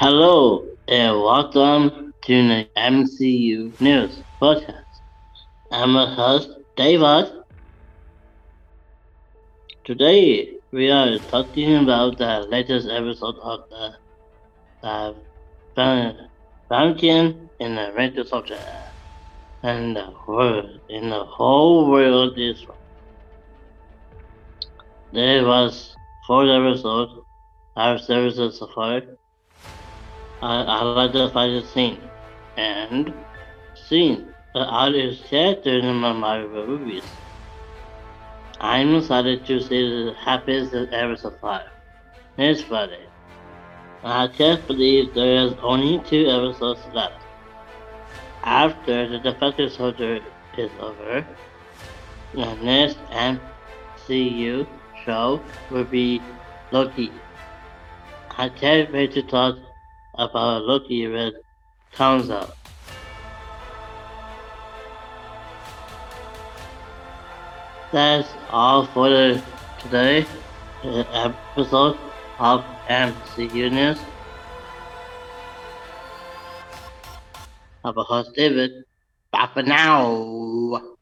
Hello and welcome to the MCU News Podcast. I'm your host, David. Today we are talking about the latest episode of the Falcon and the Winter Soldier. And the world, in the whole world is there was four episodes. Our services so far. Fight scene and the artist characters in my movies. I'm excited to see the happiest ever so far. Next Friday. I can't believe there is only two episodes left. After the Defective Soldier is over, the next MCU show will be Loki. I can't wait to talk about Loki with comes out. That's all for the today episode of MCU News. I'm a host David. Bye for now.